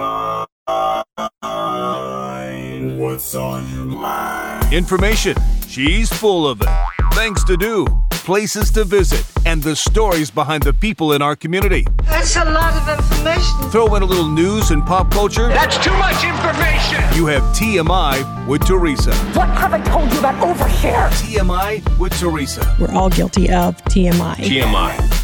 mind? What's on your mind? Information. She's full of it. Things to do, places to visit, and the stories behind the people in our community. That's a lot of information. Throw in a little news and pop culture. That's too much information. You have TMI with Teresa. What have I told you about overshare? TMI with Teresa. We're all guilty of TMI. TMI.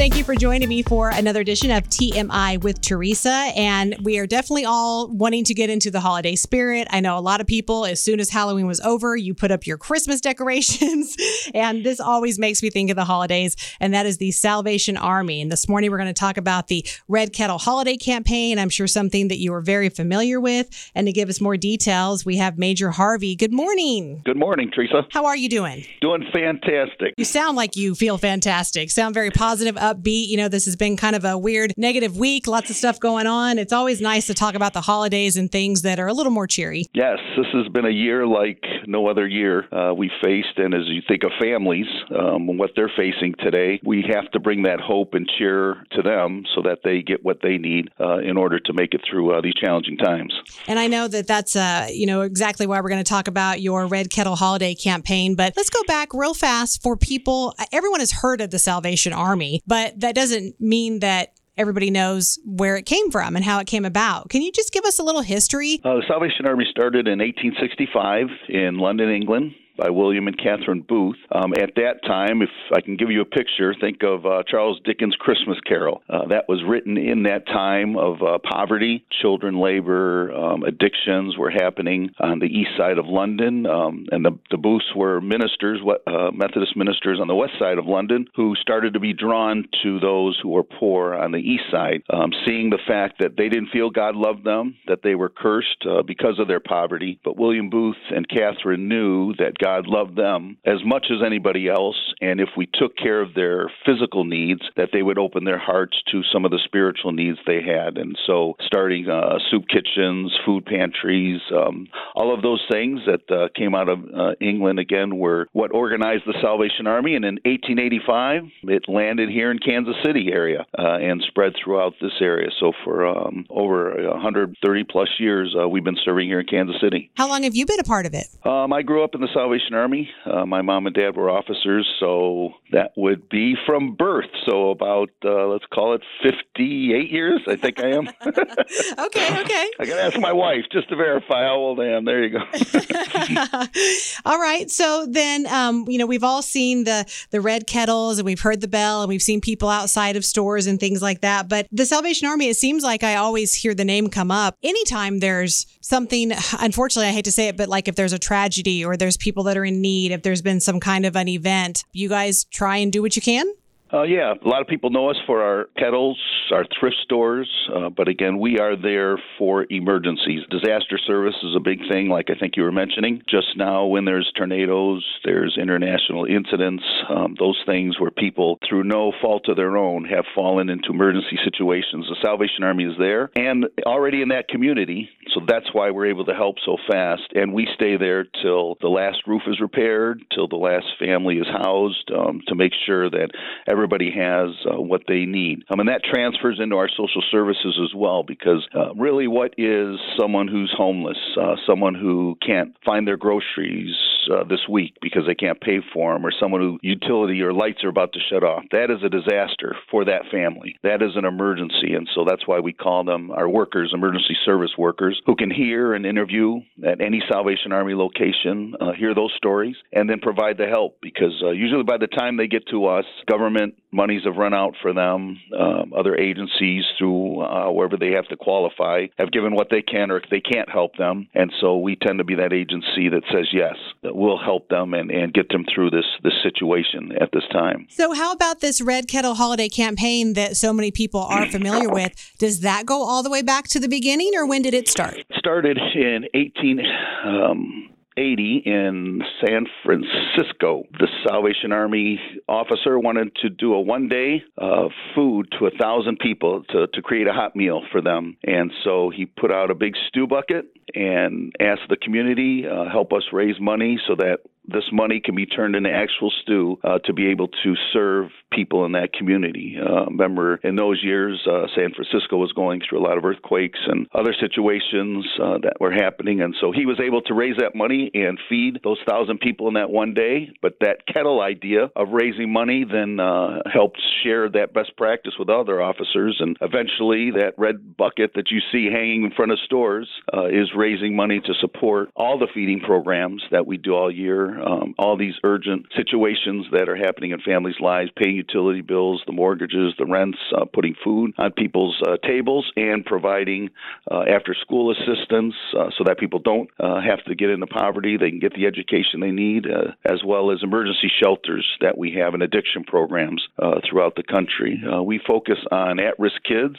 Thank you for joining me for another edition of TMI with Teresa. And we are definitely all wanting to get into the holiday spirit. I know a lot of people, as soon as Halloween was over, you put up your Christmas decorations. and this always makes me think of the holidays, and that is the Salvation Army. And this morning, we're going to talk about the Red Kettle Holiday Campaign. I'm sure something that you are very familiar with. And to give us more details, we have Major Harvey. Good morning. Good morning, Teresa. How are you doing? Doing fantastic. You sound like you feel fantastic. Sound very positive, upbeat. You know, this has been kind of a weird negative week, lots of stuff going on. It's always nice to talk about the holidays and things that are a little more cheery. Yes, this has been a year like no other year uh, we faced. And as you think of families, um, what they're facing today, we have to bring that hope and cheer to them so that they get what they need uh, in order to make it through uh, these challenging times. And I know that that's, uh, you know, exactly why we're going to talk about your Red Kettle Holiday campaign. But let's go back real fast for people. Everyone has heard of the Salvation Army, but that doesn't mean that everybody knows where it came from and how it came about. Can you just give us a little history? Uh, the Salvation Army started in 1865 in London, England. By William and Catherine Booth. Um, at that time, if I can give you a picture, think of uh, Charles Dickens' Christmas Carol. Uh, that was written in that time of uh, poverty, children labor, um, addictions were happening on the east side of London, um, and the, the Booths were ministers, uh, Methodist ministers on the west side of London, who started to be drawn to those who were poor on the east side, um, seeing the fact that they didn't feel God loved them, that they were cursed uh, because of their poverty. But William Booth and Catherine knew that God God loved them as much as anybody else, and if we took care of their physical needs, that they would open their hearts to some of the spiritual needs they had. And so, starting uh, soup kitchens, food pantries, um, all of those things that uh, came out of uh, England again were what organized the Salvation Army. And in 1885, it landed here in Kansas City area uh, and spread throughout this area. So for um, over 130 plus years, uh, we've been serving here in Kansas City. How long have you been a part of it? Um, I grew up in the Salvation Army. Uh, my mom and dad were officers, so that would be from birth. So about uh, let's call it 58 years. I think I am. okay, okay. I got to ask my wife just to verify how old I am. There you go. all right. So then, um, you know, we've all seen the the red kettles, and we've heard the bell, and we've seen people outside of stores and things like that. But the Salvation Army, it seems like I always hear the name come up anytime there's something. Unfortunately, I hate to say it, but like if there's a tragedy or there's people that are in need, if there's been some kind of an event, you guys try and do what you can? Uh, yeah, a lot of people know us for our kettles, our thrift stores, uh, but again, we are there for emergencies. Disaster service is a big thing, like I think you were mentioning. Just now, when there's tornadoes, there's international incidents, um, those things where people, through no fault of their own, have fallen into emergency situations. The Salvation Army is there and already in that community, so that's why we're able to help so fast. And we stay there till the last roof is repaired, till the last family is housed, um, to make sure that every everybody has uh, what they need. Um, and that transfers into our social services as well, because uh, really, what is someone who's homeless, uh, someone who can't find their groceries uh, this week because they can't pay for them, or someone who utility or lights are about to shut off? That is a disaster for that family. That is an emergency, and so that's why we call them our workers, emergency service workers, who can hear and interview at any Salvation Army location, uh, hear those stories, and then provide the help. Because uh, usually by the time they get to us, government monies have run out for them. Um, other agencies, through uh, wherever they have to qualify, have given what they can, or they can't help them. And so we tend to be that agency that says yes, that we'll help them and, and get them through this this situation at this time. So, how about this Red Kettle Holiday campaign that so many people are familiar with? Does that go all the way back to the beginning, or when did it start? Started in 18. Um, 80 in San Francisco. The Salvation Army officer wanted to do a one day uh, food to a thousand people to, to create a hot meal for them. And so he put out a big stew bucket and asked the community uh, help us raise money so that this money can be turned into actual stew uh, to be able to serve people in that community. Uh, remember, in those years, uh, San Francisco was going through a lot of earthquakes and other situations uh, that were happening, and so he was able to raise that money and feed those thousand people in that one day. But that kettle idea of raising money then uh, helped share that best practice with other officers, and eventually that red bucket that you see hanging in front of stores uh, is raising money to support all the feeding programs that we do all year, um, all these urgent situations that are happening in families' lives, paying utility bills, the mortgages, the rents, uh, putting food on people's uh, tables, and providing uh, after school assistance uh, so that people don't uh, have to get into poverty. They can get the education they need, uh, as well as emergency shelters that we have and addiction programs throughout the country. we focus on at risk kids,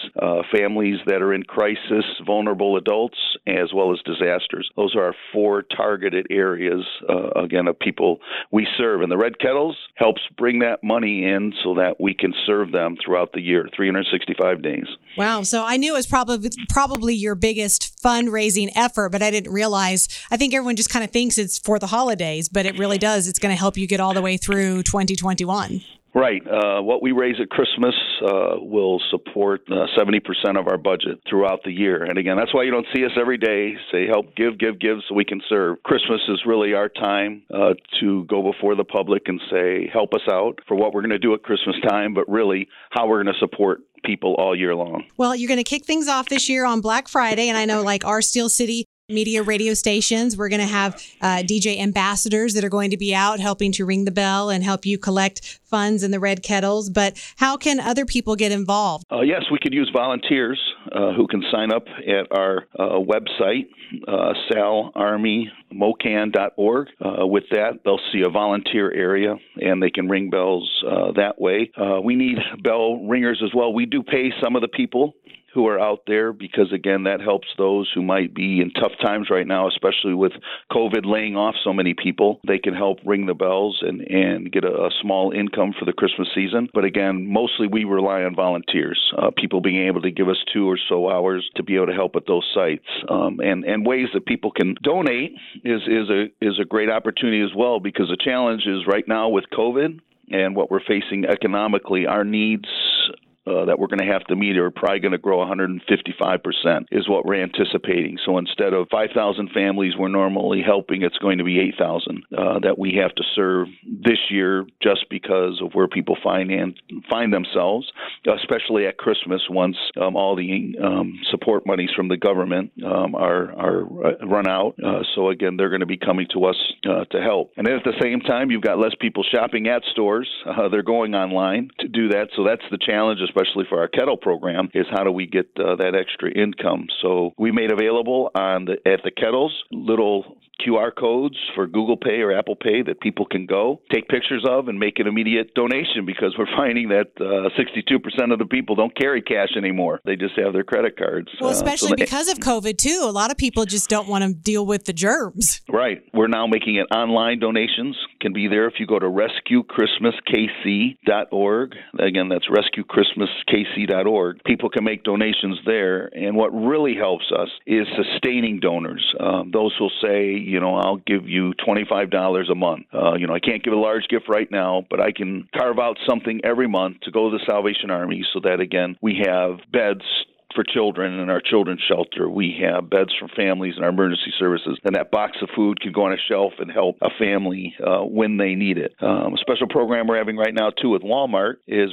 families that are in crisis, vulnerable adults, as well as disasters. Those are our four targeted areas, again, of people we serve. And the Red Kettles helps bring that money in so that we can serve them throughout the year, 365 days. Wow. So I knew it was probably probably your biggest fundraising effort, but I didn't realize. I think everyone just kind of thinks it's for the holidays, but it really does. It's going to help you get all the way through 2021. Right. Uh, what we raise at Christmas uh, will support uh, 70% of our budget throughout the year. And again, that's why you don't see us every day say, help, give, give, give, so we can serve. Christmas is really our time uh, to go before the public and say, help us out for what we're going to do at Christmas time, but really how we're going to support people all year long. Well, you're going to kick things off this year on Black Friday. And I know, like, our Steel City media radio stations. We're going to have uh, DJ ambassadors that are going to be out helping to ring the bell and help you collect funds in the red kettles. But how can other people get involved? Uh, yes, we could use volunteers uh, who can sign up at our uh, website, uh, salarmymokan.org. Uh, with that, they'll see a volunteer area and they can ring bells that way. We need bell ringers as well. We do pay some of the people who are out there because again that helps those who might be in tough times right now especially with covid laying off so many people. They can help ring the bells and and get a, a small income for the christmas season. But again mostly we rely on volunteers uh, people being able to give us two or so hours to be able to help at those sites. Um, and and ways that people can donate is is a is a great opportunity as well because the challenge is right now with covid and what we're facing economically, our needs uh, that we're going to have to meet are probably going to grow 155% is what we're anticipating. So instead of 5,000 families we're normally helping, it's going to be 8,000 uh, that we have to serve this year just because of where people find find themselves, especially at Christmas once um, all the um, support monies from the government um, are are uh, run out. Uh, so again, they're going to be coming to us uh, to help. And then at the same time, you've got less people shopping at stores; uh, they're going online to do that. So that's the challenge especially for our kettle program, is how do we get uh, that extra income? So we made available on the at the kettles little QR codes for Google Pay or Apple Pay that people can go take pictures of and make an immediate donation because we're finding that uh, 62% of the people don't carry cash anymore. They just have their credit cards. Well, especially uh, so because of COVID, too. A lot of people just don't want to deal with the germs. Right. We're now making it online donations. Can be there if you go to rescuechristmaskc.org. Again, that's rescuechristmaskc.org. People can make donations there. And what really helps us is sustaining donors. Um, those will say, you know, I'll give you $25 a month. Uh, you know, I can't give a large gift right now, but I can carve out something every month to go to the Salvation Army so that, again, we have beds for children in our children's shelter. We have beds for families in our emergency services, and that box of food can go on a shelf and help a family uh, when they need it. Um, a special program we're having right now too with Walmart is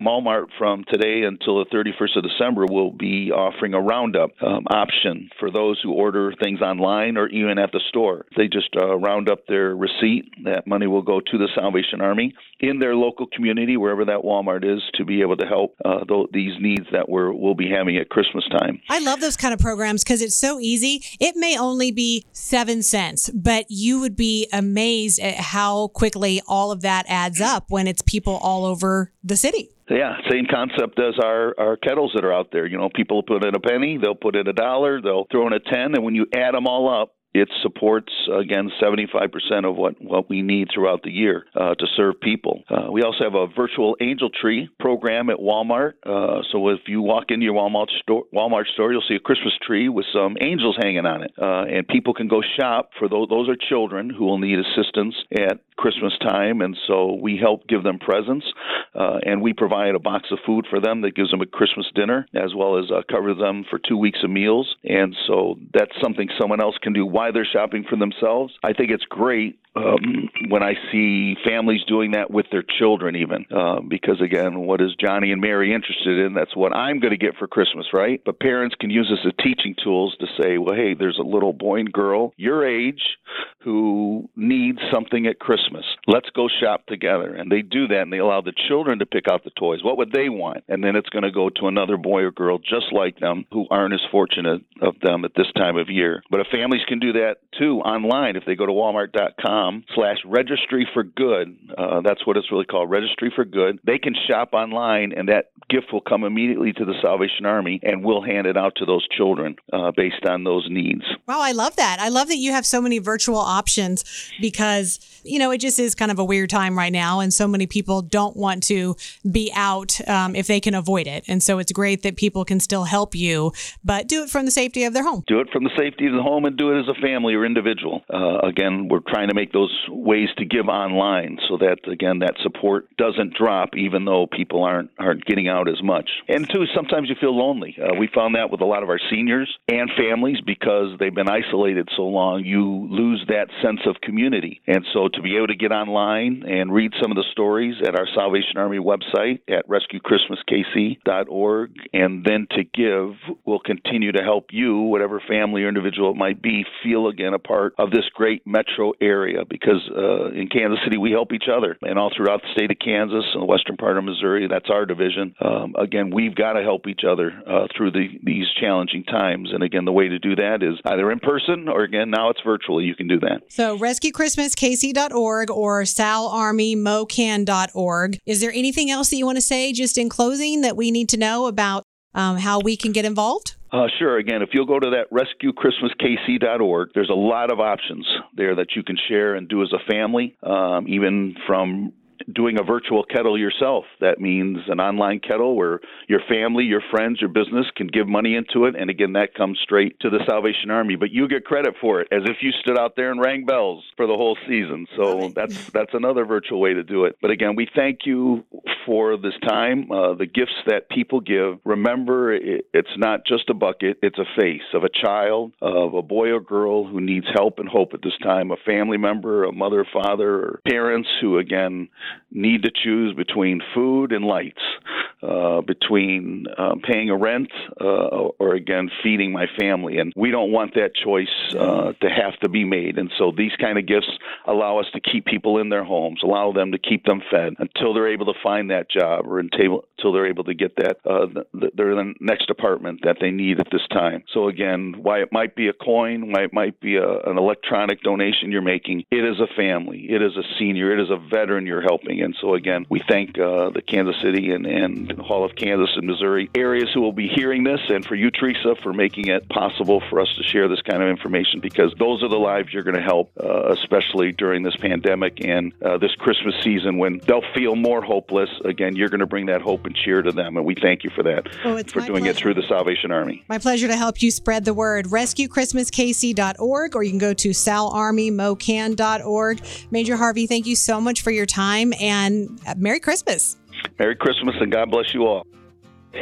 Walmart from today until the 31st of December will be offering a roundup um, option for those who order things online or even at the store. They just uh, round up their receipt. That money will go to the Salvation Army in their local community, wherever that Walmart is, to be able to help uh, th- these needs that we're, we'll be having at Christmas time. I love those kind of programs because it's so easy. It may only be seven cents, but you would be amazed at how quickly all of that adds up when it's people all over the city. Yeah, same concept as our our kettles that are out there. You know, people put in a penny, they'll put in a dollar, they'll throw in a ten, and when you add them all up, it supports again 75% of what what we need throughout the year uh, to serve people. Uh, we also have a virtual angel tree program at Walmart. Uh, so if you walk into your Walmart store, Walmart store, you'll see a Christmas tree with some angels hanging on it, uh, and people can go shop for those. Those are children who will need assistance at Christmas time, and so we help give them presents, uh, and we provide a box of food for them that gives them a Christmas dinner, as well as uh, cover them for two weeks of meals. And so that's something someone else can do while they're shopping for themselves. I think it's great um, when I see families doing that with their children, even uh, because again, what is Johnny and Mary interested in? That's what I'm going to get for Christmas, right? But parents can use this as teaching tools to say, well, hey, there's a little boy and girl your age who needs something at Christmas. Let's go shop together, and they do that, and they allow the children to pick out the toys. What would they want? And then it's going to go to another boy or girl just like them who aren't as fortunate of them at this time of year. But if families can do that too online, if they go to Walmart.com slash registry for good. Uh, that's what it's really called, registry for good. They can shop online, and that gift will come immediately to the Salvation Army, and we'll hand it out to those children uh, based on those needs. Wow, I love that. I love that you have so many virtual options because, you know, it just is kind of a weird time right now, and so many people don't want to be out um, if they can avoid it. And so it's great that people can still help you, but do it from the safety of their home. Do it from the safety of the home and do it as a family or individual. Uh, again, we're trying to make those ways to give online so that again that support doesn't drop even though people aren't aren't getting out as much. And two, sometimes you feel lonely. Uh, we found that with a lot of our seniors and families because they've been isolated so long, you lose that sense of community. And so to be able to get online and read some of the stories at our Salvation Army website at rescuechristmaskc.org and then to give will continue to help you, whatever family or individual it might be, feel again a part of this great metro area because uh, in Kansas City we help each other, and all throughout the state of Kansas and the western part of Missouri, that's our division. Um, again, we've got to help each other uh, through the, these challenging times, and again, the way to do that is either in person or again now it's virtually. You can do that. So rescuechristmaskc.org or salarmymokan.org. Is there anything else that you want to say just in closing that we need to know about um, how we can get involved? Uh, sure. Again, if you'll go to that rescuechristmaskc.org, there's a lot of options there that you can share and do as a family, um, even from doing a virtual kettle yourself. That means an online kettle where your family, your friends, your business can give money into it. And again, that comes straight to the Salvation Army. But you get credit for it as if you stood out there and rang bells for the whole season. So that's that's another virtual way to do it. But again, we thank you for this time, uh, the gifts that people give. Remember, it, it's not just a bucket; it's a face of a child, of a boy or girl who needs help and hope at this time, a family member, a mother, father, or parents who again need to choose between food and lights, uh, between um, paying a rent uh, or again feeding my family, and we don't want that choice uh, to have to be made. And so these kind of gifts allow us to keep people in their homes, allow them to keep them fed until they're able to find that job or until they're able to get that uh, their the next apartment that they need at this time. So again, why it might be a coin, why it might be a, an electronic donation you're making, it is a family, it is a senior, it is a veteran you're helping. And so, again, we thank uh, the Kansas City and, and Hall of Kansas and Missouri areas who will be hearing this, and for you, Teresa, for making it possible for us to share this kind of information because those are the lives you're going to help, uh, especially during this pandemic and uh, this Christmas season when they'll feel more hopeless. Again, you're going to bring that hope and cheer to them, and we thank you for that, oh, for doing pleasure. it through the Salvation Army. My pleasure to help you spread the word. RescueChristmasKC.org, or you can go to salarmymokan.org. Major Harvey, thank you so much for your time and uh, Merry Christmas. Merry Christmas and God bless you all.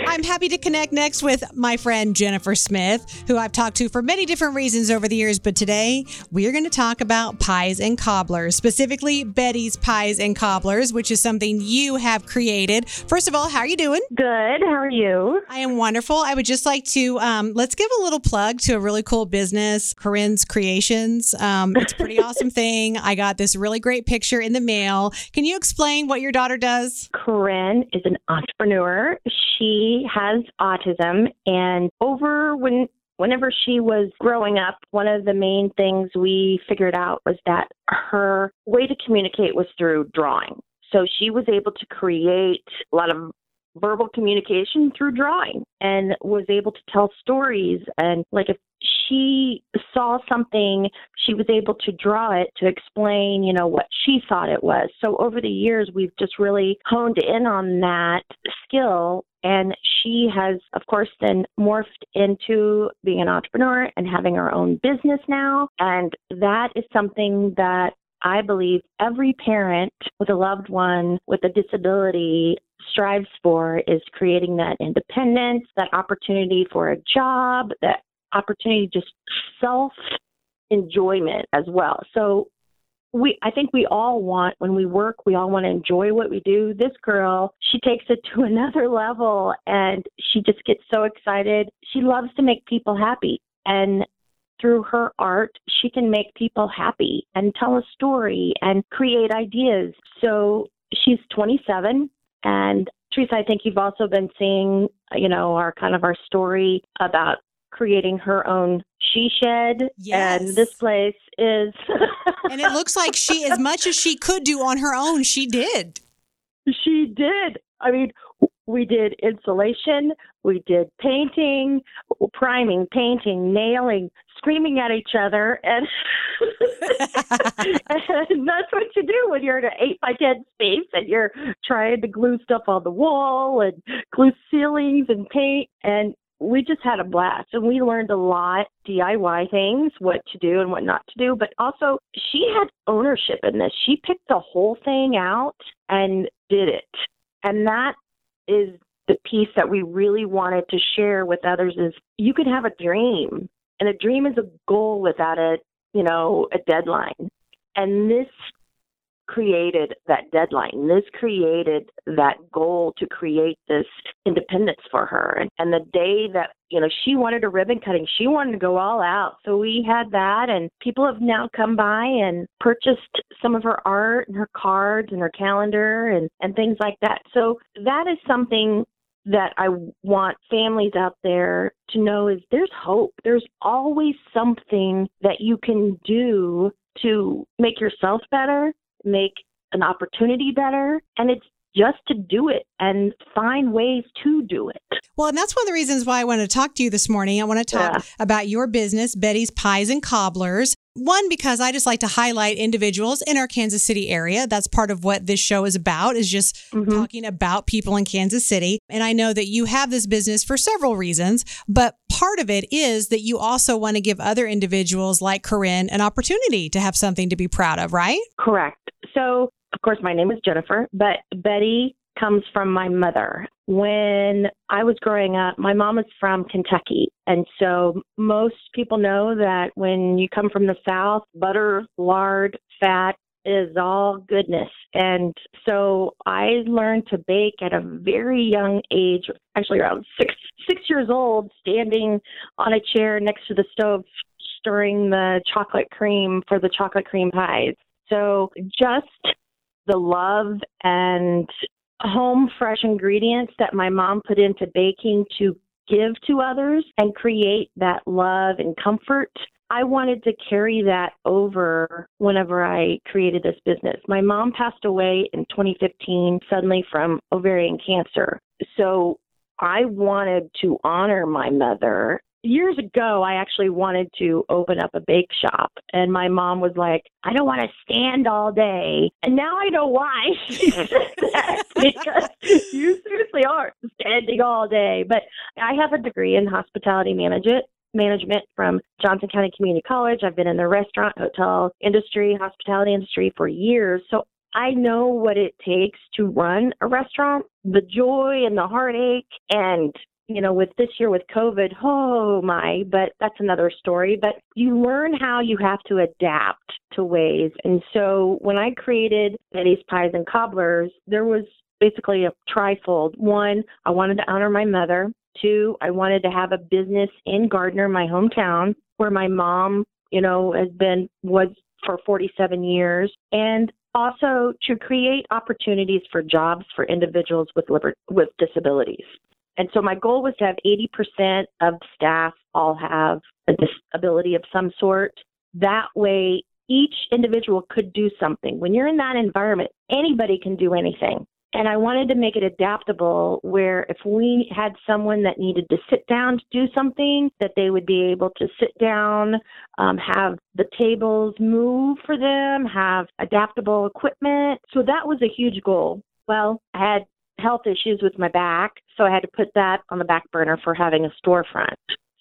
I'm happy to connect next with my friend Jennifer Smith, who I've talked to for many different reasons over the years. But today we are going to talk about pies and cobblers, specifically Betty's Pies and Cobblers, which is something you have created. First of all, how are you doing? Good. How are you? I am wonderful. I would just like to um, let's give a little plug to a really cool business, Corinne's Creations. Um, it's a pretty awesome thing. I got this really great picture in the mail. Can you explain what your daughter does? Corinne is an entrepreneur. She has autism, and over when whenever she was growing up, one of the main things we figured out was that her way to communicate was through drawing. So she was able to create a lot of verbal communication through drawing and was able to tell stories and like if she saw something, she was able to draw it to explain, you know, what she thought it was. So over the years, we've just really honed in on that skill. And she has, of course, then morphed into being an entrepreneur and having her own business now. And that is something that I believe every parent with a loved one with a disability strives for is creating that independence, that opportunity for a job, that opportunity just self enjoyment as well. So we I think we all want when we work, we all want to enjoy what we do. This girl, she takes it to another level and she just gets so excited. She loves to make people happy and through her art, she can make people happy and tell a story and create ideas. So she's 27 and Teresa, I think you've also been seeing, you know, our kind of our story about creating her own she shed Yes. and this place is And it looks like she, as much as she could do on her own, she did. she did i mean we did insulation we did painting priming painting nailing screaming at each other and and that's what you do when you're in an eight by ten space and you're trying to glue stuff on the wall and glue ceilings and paint and we just had a blast and we learned a lot DIY things, what to do and what not to do. But also, she had ownership in this. She picked the whole thing out and did it. And that is the piece that we really wanted to share with others is you can have a dream and a dream is a goal without a you know a deadline and this created that deadline. This created that goal to create this independence for her. And, and the day that, you know, she wanted a ribbon cutting, she wanted to go all out. So we had that, and people have now come by and purchased some of her art and her cards and her calendar and, and things like that. So that is something that I want families out there to know is there's hope. There's always something that you can do to make yourself better, make an opportunity better, and it's just to do it and find ways to do it. Well, and that's one of the reasons why I want to talk to you this morning. I want to talk Yeah. about your business, Betty's Pies and Cobblers. One, because I just like to highlight individuals in our Kansas City area. That's part of what this show is about, is just mm-hmm. talking about people in Kansas City. And I know that you have this business for several reasons, but part of it is that you also want to give other individuals like Corinne an opportunity to have something to be proud of, right? Correct. So, of course, my name is Jennifer, but Betty comes from my mother. When I was growing up, my mom is from Kentucky. And so most people know that when you come from the South, butter, lard, fat is all goodness. And so I learned to bake at a very young age, actually around six six years old, standing on a chair next to the stove stirring the chocolate cream for the chocolate cream pies. So just the love and home fresh ingredients that my mom put into baking to give to others and create that love and comfort. I wanted to carry that over whenever I created this business. My mom passed away in 2015 suddenly from ovarian cancer. So I wanted to honor my mother. Years ago, I actually wanted to open up a bake shop, and my mom was like, I don't want to stand all day. And now I know why she said that because you seriously are standing all day. But I have a degree in hospitality management. Management from Johnson County Community College. I've been in the restaurant, hotel industry, hospitality industry for years. So I know what it takes to run a restaurant, the joy and the heartache. And, you know, with this year with COVID, oh my, but that's another story. But you learn how you have to adapt to ways. And so when I created Betty's Pies and Cobblers, there was basically a trifold. One, I wanted to honor my mother. Two, I wanted to have a business in Gardner, my hometown, where my mom, you know, has been, was for 47 years. And also to create opportunities for jobs for individuals with liber- with disabilities. And so my goal was to have 80% of staff all have a disability of some sort. That way, each individual could do something. When you're in that environment, anybody can do anything. And I wanted to make it adaptable where if we had someone that needed to sit down to do something, that they would be able to sit down, um, have the tables move for them, have adaptable equipment. So that was a huge goal. Well, I had health issues with my back, so I had to put that on the back burner for having a storefront.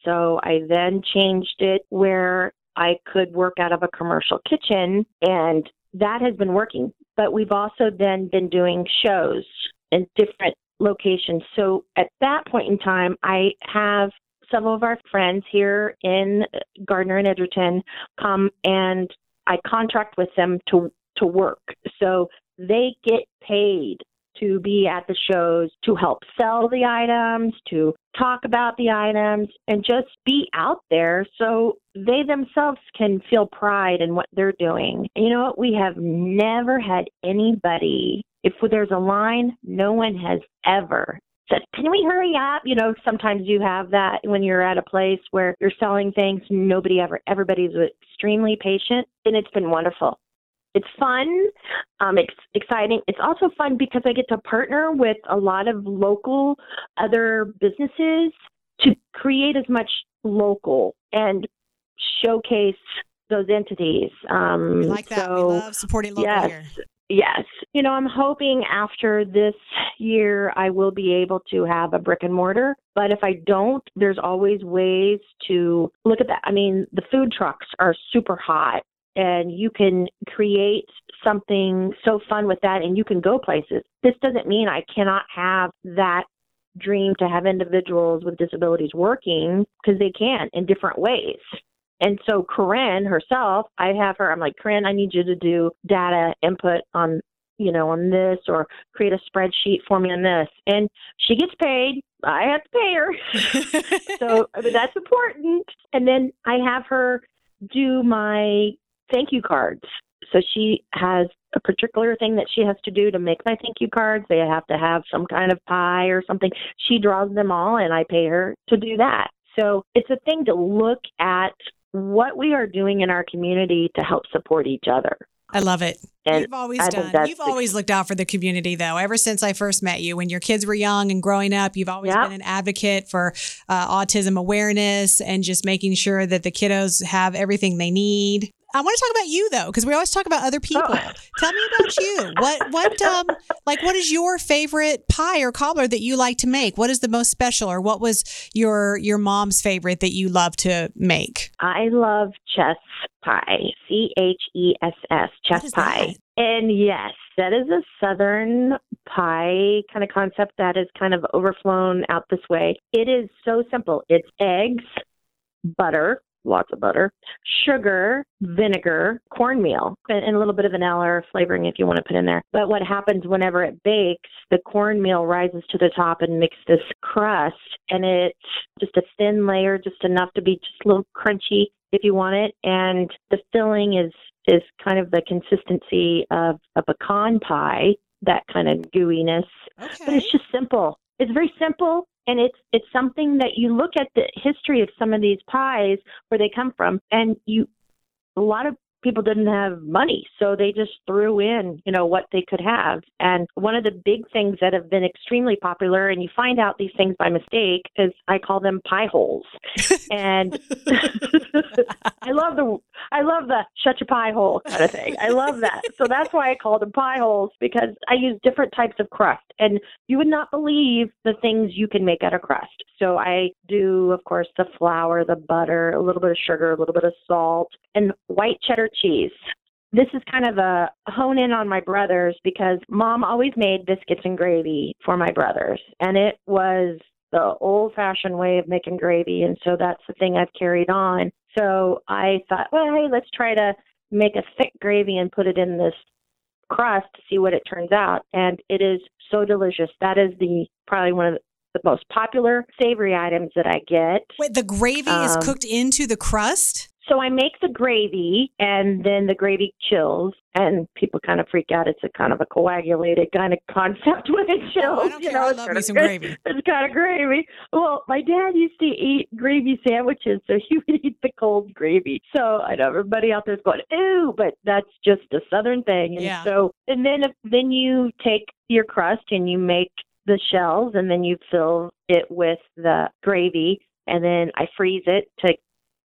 So I then changed it where I could work out of a commercial kitchen, and that has been working. But we've also then been doing shows in different locations. So at that point in time, I have some of our friends here in Gardner and Edgerton come and I contract with them to to work. So they get paid to be at the shows, to help sell the items, to talk about the items, and just be out there so they themselves can feel pride in what they're doing. You know what? We have never had anybody, if there's a line, no one has ever said, Can we hurry up? You know, sometimes you have that when you're at a place where you're selling things, nobody ever, everybody's extremely patient, and it's been wonderful. It's fun, um, it's exciting. It's also fun because I get to partner with a lot of local other businesses to create as much local and showcase those entities. Um, We like that. So, we love supporting local yes, here. Yes. You know, I'm hoping after this year I will be able to have a brick and mortar. But if I don't, there's always ways to look at that. I mean, the food trucks are super hot and you can create something so fun with that and you can go places. This doesn't mean I cannot have that dream to have individuals with disabilities working because they can in different ways. And so Corinne herself, I have her, I'm like, Corinne, I need you to do data input on, you know, on this or create a spreadsheet for me on this. And she gets paid. I have to pay her. so I mean, that's important. And then I have her do my thank you cards. So she has a particular thing that she has to do to make my thank you cards. They have to have some kind of pie or something. She draws them all and I pay her to do that. So it's a thing to look at what we are doing in our community to help support each other. I love it. And you've always I done. You've the- always looked out for the community, though. Ever since I first met you, when your kids were young and growing up, you've always Yep. been an advocate for uh, autism awareness and just making sure that the kiddos have everything they need. I want to talk about you though, because we always talk about other people. Oh. Tell me about you. What what um like what is your favorite pie or cobbler that you like to make? What is the most special, or what was your your mom's favorite that you love to make? I love chess pie, C H E S S, chess pie. And yes, that is a southern pie kind of concept that is kind of overflown out this way. It is so simple. It's eggs, butter, lots of butter, sugar, vinegar, cornmeal, and, a little bit of vanilla or flavoring if you want to put in there. But what happens whenever it bakes, the cornmeal rises to the top and makes this crust, and it's just a thin layer, just enough to be just a little crunchy if you want it. And the filling is is kind of the consistency of a pecan pie, that kind of gooiness but it's just simple. It's very simple, and it's it's something that you look at the history of some of these pies where they come from, and you a lot of people didn't have money, so they just threw in you know what they could have. And one of the big things that have been extremely popular, and you find out these things by mistake, is I call them pie holes, and I love the I love the shut your pie hole kind of thing. I love that. So that's why I call them pie holes because I use different types of crust. And you would not believe the things you can make out of crust. So I do, of course, the flour, the butter, a little bit of sugar, a little bit of salt, and white cheddar cheese. This is kind of a hone in on my brothers because mom always made biscuits and gravy for my brothers. And it was the old fashioned way of making gravy. And so that's the thing I've carried on. So I thought, well, hey, let's try to make a thick gravy and put it in this crust to see what it turns out. And it is so delicious. That is the probably one of the most popular savory items that I get. Wait, the gravy is Um, cooked into the crust? So I make the gravy and then the gravy chills and people kind of freak out. It's a kind of a coagulated kind of concept when it chills. Oh, I don't you care. know, I it's love kind me of gravy. It's kind of gravy. Well, my dad used to eat gravy sandwiches, so he would eat the cold gravy. So I know everybody out there's going, ooh, but that's just a southern thing. And Yeah. so, and then if, then you take your crust and you make the shells, and then you fill it with the gravy, and then I freeze it to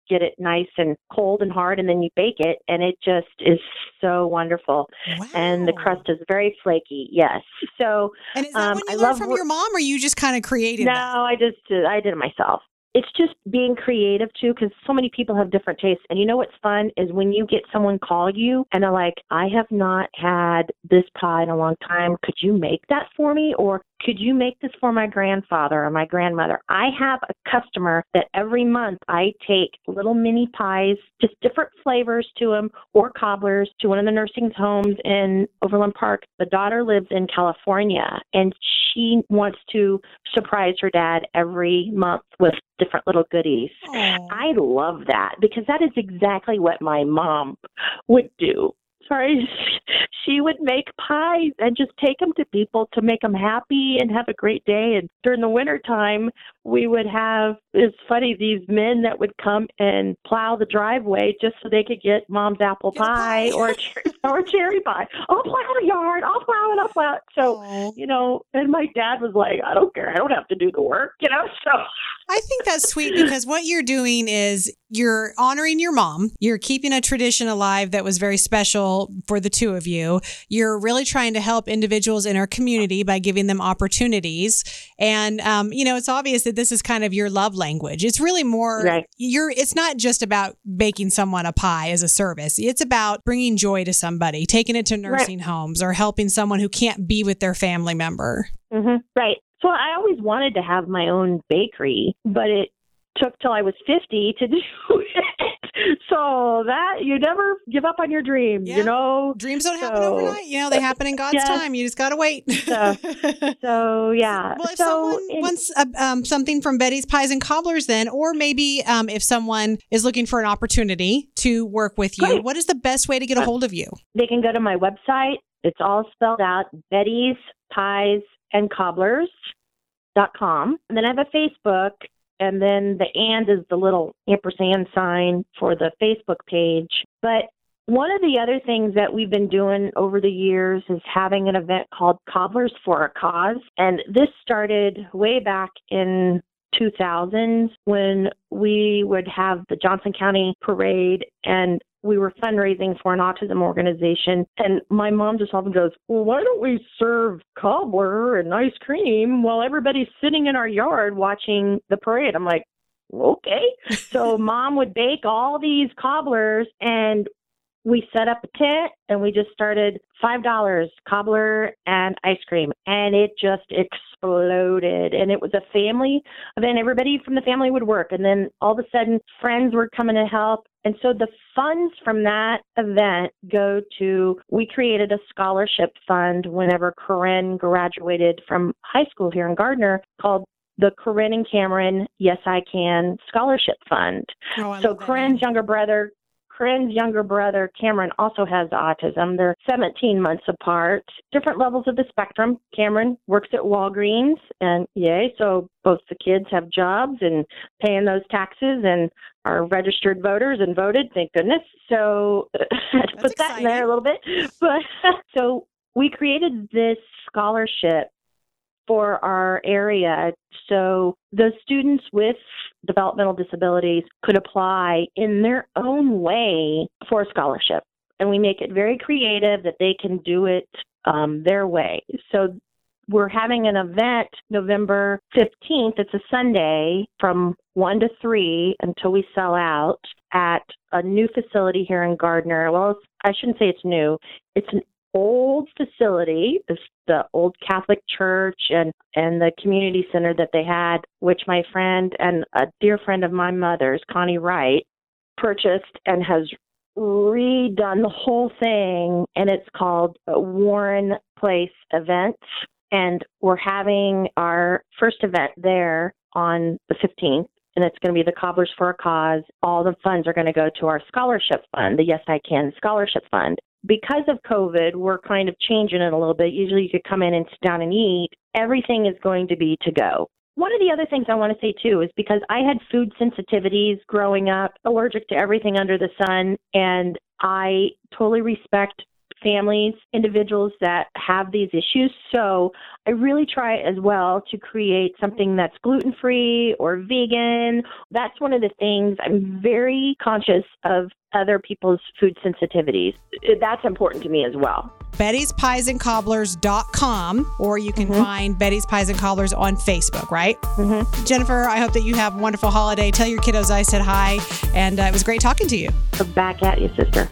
get it nice and cold and hard, and then you bake it, and it just is so wonderful. Wow. And the crust is very flaky. Yes. So And is that um, when I you learned love from wor- your mom, or you just kind of created no, that? I just I did it myself. It's just being creative too, because so many people have different tastes. And you know what's fun is when you get someone call you and they're like, "I have not had this pie in a long time. Could you make that for me?" Or could you make this for my grandfather or my grandmother? I have a customer that every month I take little mini pies, just different flavors to them, or cobblers to one of the nursing homes in Overland Park. The daughter lives in California and she wants to surprise her dad every month with different little goodies. Oh. I love that because that is exactly what my mom would do. Sorry, she would make pies and just take them to people to make them happy and have a great day. And during the winter time, we would have it's funny these men that would come and plow the driveway just so they could get mom's apple pie, or or cherry pie. I'll plow the yard. I'll plow it. I'll plow it. So Oh. you know, and my dad was like, I don't care. I don't have to do the work, you know. So I think that's sweet because what you're doing is you're honoring your mom. You're keeping a tradition alive that was very special for the two of you. You're really trying to help individuals in our community by giving them opportunities. And, um, you know, it's obvious that this is kind of your love language. It's really more, Right. you're, it's not just about baking someone a pie as a service. It's about bringing joy to somebody, taking it to nursing homes or helping someone who can't be with their family member. hmm Right. So I always wanted to have my own bakery, but it took till I was 50 to do it. So that you never give up on your dreams, Yeah. you know? Dreams don't happen overnight. You know, they happen in God's Yeah. time. You just got to wait. So- So yeah. Well, if so someone in- wants uh, um, something from Betty's Pies and Cobblers, then, or maybe um, if someone is looking for an opportunity to work with you, Great. what is the best way to get a hold of you? they can go to my website. It's all spelled out Betty's Pies and Cobblers dot com. And then I have a Facebook and then the and is the little ampersand sign for the Facebook page. But one of the other things that we've been doing over the years is having an event called Cobblers for a Cause. And this started way back in 2000s when we would have the Johnson County Parade and we were fundraising for an autism organization. And my mom just often goes, Well, why don't we serve cobbler and ice cream while everybody's sitting in our yard watching the parade? I'm like, Okay. so mom would bake all these cobblers and we set up a tent and we just started five dollars cobbler and ice cream and it just exploded and it was a family event everybody from the family would work and then all of a sudden friends were coming to help and so the funds from that event go to we created a scholarship fund whenever corinne graduated from high school here in gardner called the Corinne and Cameron Yes I Can Scholarship Fund. Oh, So Corinne's younger brother, Corinne's younger brother Cameron also has autism. They're 17 months apart, different levels of the spectrum. Cameron works at Walgreens, and yay! So both the kids have jobs and paying those taxes and are registered voters and voted. Thank goodness. So had to put that in there a little bit. But so we created this scholarship for our area so the students with developmental disabilities could apply in their own way for a scholarship. And we make it very creative that they can do it um, their way. So we're having an event November 15th. It's a Sunday from 1 to 3 until we sell out at a new facility here in Gardner. Well, I shouldn't say it's new. It's an old facility, the, the old Catholic church and and the community center that they had, which my friend and a dear friend of my mother's, Connie Wright, purchased and has redone the whole thing, and it's called Warren Place Events. And we're having our first event there on the 15th. and it's going to be the Cobblers for a Cause. All the funds are going to go to our scholarship fund, the Yes I Can Scholarship Fund. Because of COVID, we're kind of changing it a little bit. Usually you could come in and sit down and eat. Everything is going to be to go. One of the other things I want to say too is because I had food sensitivities growing up, allergic to everything under the sun, and I totally respect families, individuals that have these issues. So I really try as well to create something that's gluten free or vegan. That's one of the things I'm very conscious of other people's food sensitivities. That's important to me as well. Betty's Pies and Cobblers.com, or you can mm-hmm. find Betty's Pies and Cobblers on Facebook, right? Mm-hmm. Jennifer, I hope that you have a wonderful holiday. Tell your kiddos I said hi, and uh, it was great talking to you. Back at you, sister.